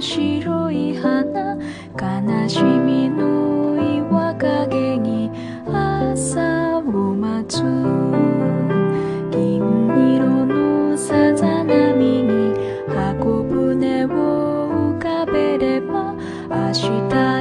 白い花悲しみの岩陰に朝を待つ銀色のさざ波に箱舟を浮かべれば明日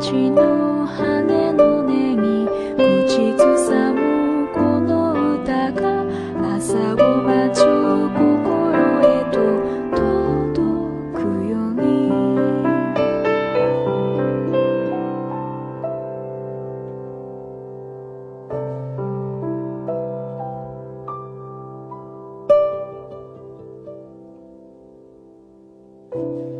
ちの羽の音に口ずさむこの歌が朝を待ち心へと届くように「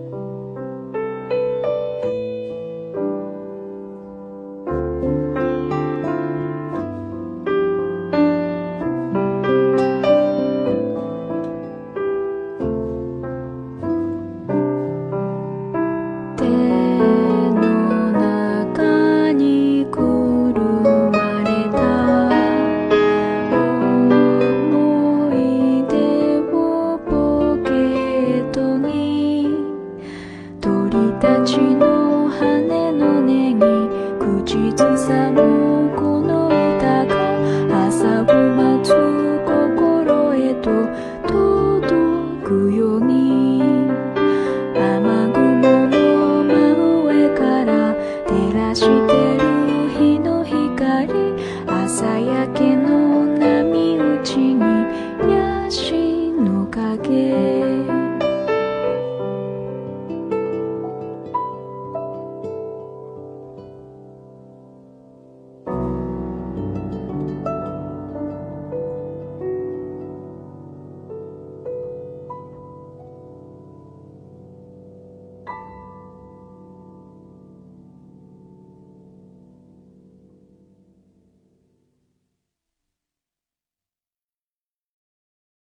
酒の波打ちにヤシの影。